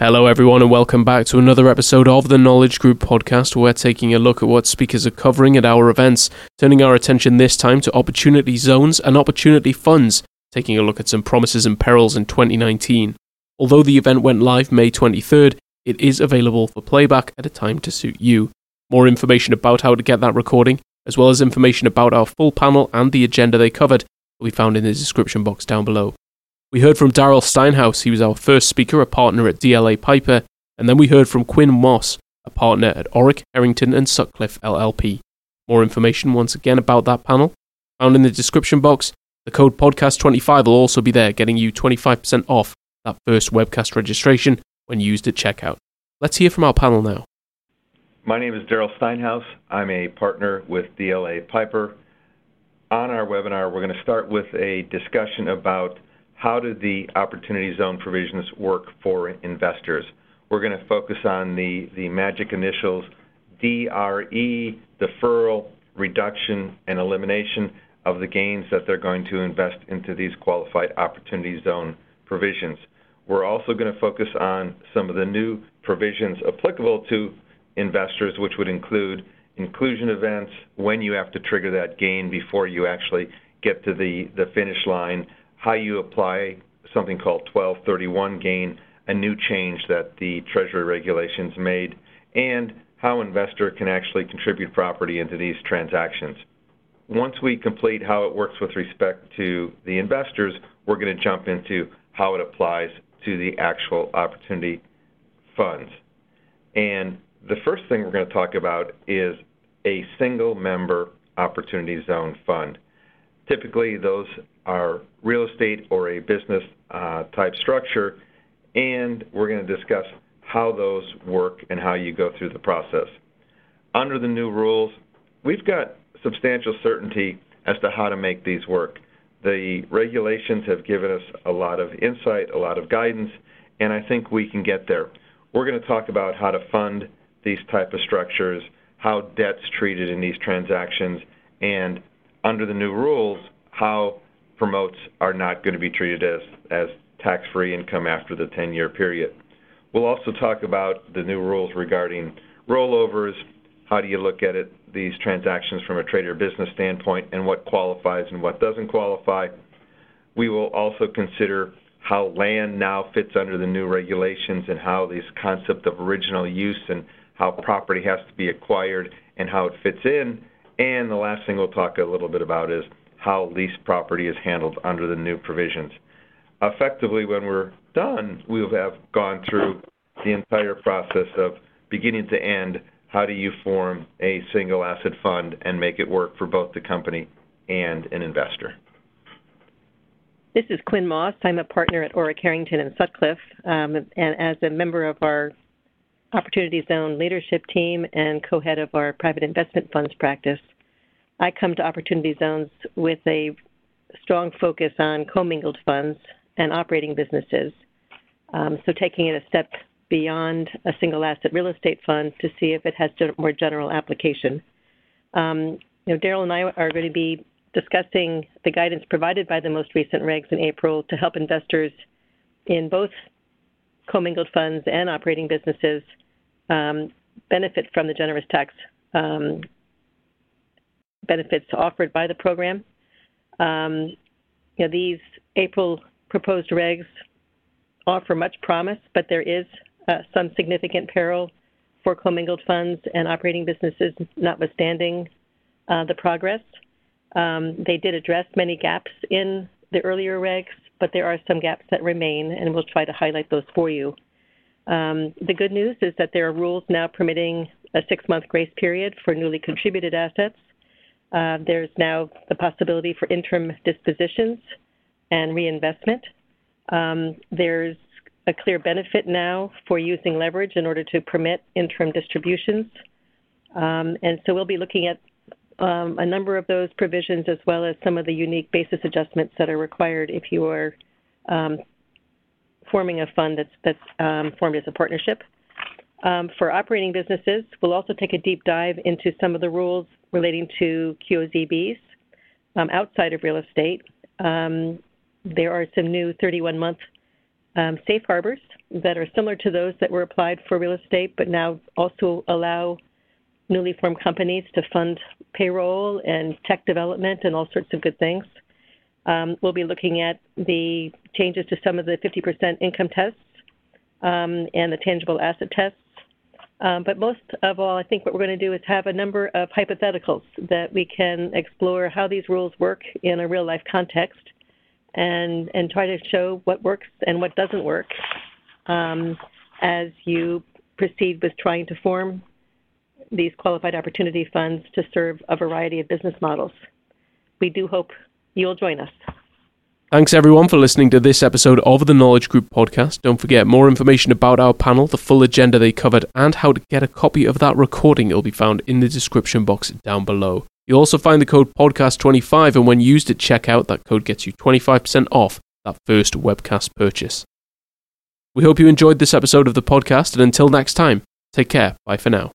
Hello, everyone, and welcome back to another episode of the Knowledge Group podcast. Where we're taking a look at what speakers are covering at our events, turning our attention this time to opportunity zones and opportunity funds, taking a look at some promises and perils in 2019. Although the event went live May 23rd, it is available for playback at a time to suit you. More information about how to get that recording, as well as information about our full panel and the agenda they covered, will be found in the description box down below. We heard from Daryl Steinhaus, he was our first speaker, a partner at DLA Piper, and then we heard from Quinn Moss, a partner at Orrick, Herrington and Sutcliffe LLP. More information once again about that panel found in the description box. The code podcast25 will also be there, getting you 25% off that first webcast registration when used at checkout. Let's hear from our panel now. My name is Daryl Steinhaus. I'm a partner with DLA Piper. On our webinar, we're going to start with a discussion about how do the opportunity zone provisions work for investors? We're going to focus on the, the magic initials DRE, deferral, reduction, and elimination of the gains that they're going to invest into these qualified opportunity zone provisions. We're also going to focus on some of the new provisions applicable to investors, which would include inclusion events, when you have to trigger that gain before you actually get to the, the finish line, how you apply something called 1231 gain, a new change that the Treasury regulations made, and how investor can actually contribute property into these transactions. Once we complete how it works with respect to the investors, we're going to jump into how it applies to the actual opportunity funds. And the first thing we're going to talk about is a single member opportunity zone fund. Typically, those are real estate or a business uh, type structure, and we're going to discuss how those work and how you go through the process. Under the new rules, we've got substantial certainty as to how to make these work. The regulations have given us a lot of insight, a lot of guidance, and I think we can get there. We're going to talk about how to fund these type of structures, how debt's treated in these transactions, and under the new rules, how promotes are not going to be treated as, as tax-free income after the 10-year period. We'll also talk about the new rules regarding rollovers, how do you look at it, these transactions from a trade or business standpoint, and what qualifies and what doesn't qualify. We will also consider how land now fits under the new regulations and how this concept of original use and how property has to be acquired and how it fits in. And the last thing we'll talk a little bit about is how leased property is handled under the new provisions. Effectively, when we're done, we will have gone through the entire process of beginning to end how do you form a single asset fund and make it work for both the company and an investor. This is Quinn Moss. I'm a partner at Orrick Herrington and Sutcliffe, um, and as a member of our Opportunity Zone leadership team and co-head of our private investment funds practice, I come to opportunity zones with a strong focus on commingled funds and operating businesses. Um, so taking it a step beyond a single asset real estate fund to see if it has more general application. Um, you know, Daryl and I are going to be discussing the guidance provided by the most recent regs in April to help investors in both commingled funds and operating businesses um, benefit from the generous tax um, benefits offered by the program. Um, you know, these April proposed regs offer much promise, but there is uh, some significant peril for commingled funds and operating businesses, notwithstanding uh, the progress. Um, they did address many gaps in the earlier regs, but there are some gaps that remain, and we'll try to highlight those for you. Um, the good news is that there are rules now permitting a six month grace period for newly contributed assets uh, there's now the possibility for interim dispositions and reinvestment. Um, there's a clear benefit now for using leverage in order to permit interim distributions. Um, and so we'll be looking at um, a number of those provisions as well as some of the unique basis adjustments that are required if you are um, forming a fund that's, that's um, formed as a partnership. Um, for operating businesses, we'll also take a deep dive into some of the rules relating to QOZBs um, outside of real estate. Um, there are some new 31 month safe harbors that are similar to those that were applied for real estate, but now also allow newly formed companies to fund payroll and tech development and all sorts of good things. Um, we'll be looking at the changes to some of the 50% income tests um, and the tangible asset tests. Um, but most of all, I think what we're going to do is have a number of hypotheticals that we can explore how these rules work in a real life context and, and try to show what works and what doesn't work um, as you proceed with trying to form these qualified opportunity funds to serve a variety of business models. We do hope you'll join us. Thanks everyone for listening to this episode of the Knowledge Group podcast. Don't forget more information about our panel, the full agenda they covered, and how to get a copy of that recording will be found in the description box down below. You'll also find the code podcast25 and when used at checkout that code gets you 25% off that first webcast purchase. We hope you enjoyed this episode of the podcast and until next time, take care. Bye for now.